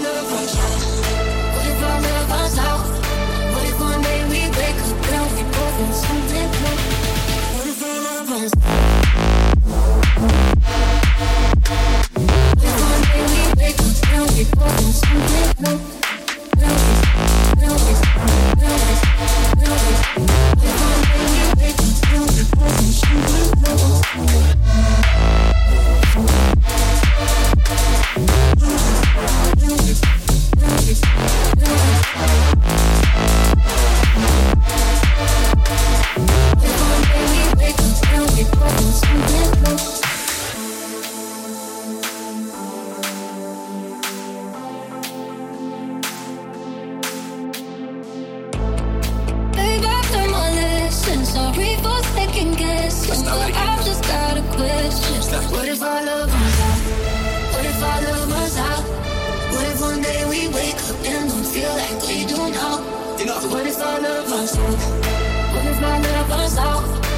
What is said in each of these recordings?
carnival. I've just got a question. What if our love runs out? What if our love runs out? What if one day we wake up and don't feel like we do now? What if our love runs out? What if my love runs out?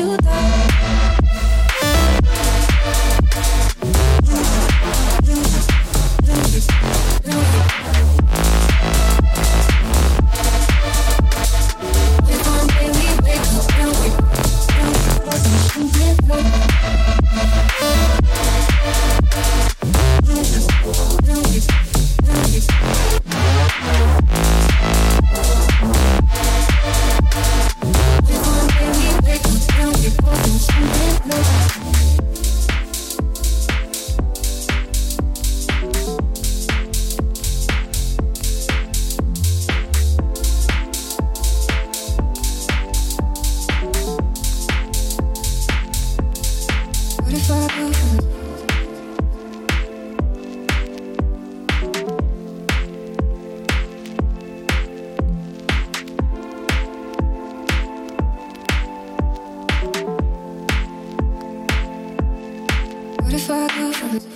you down. What if I go from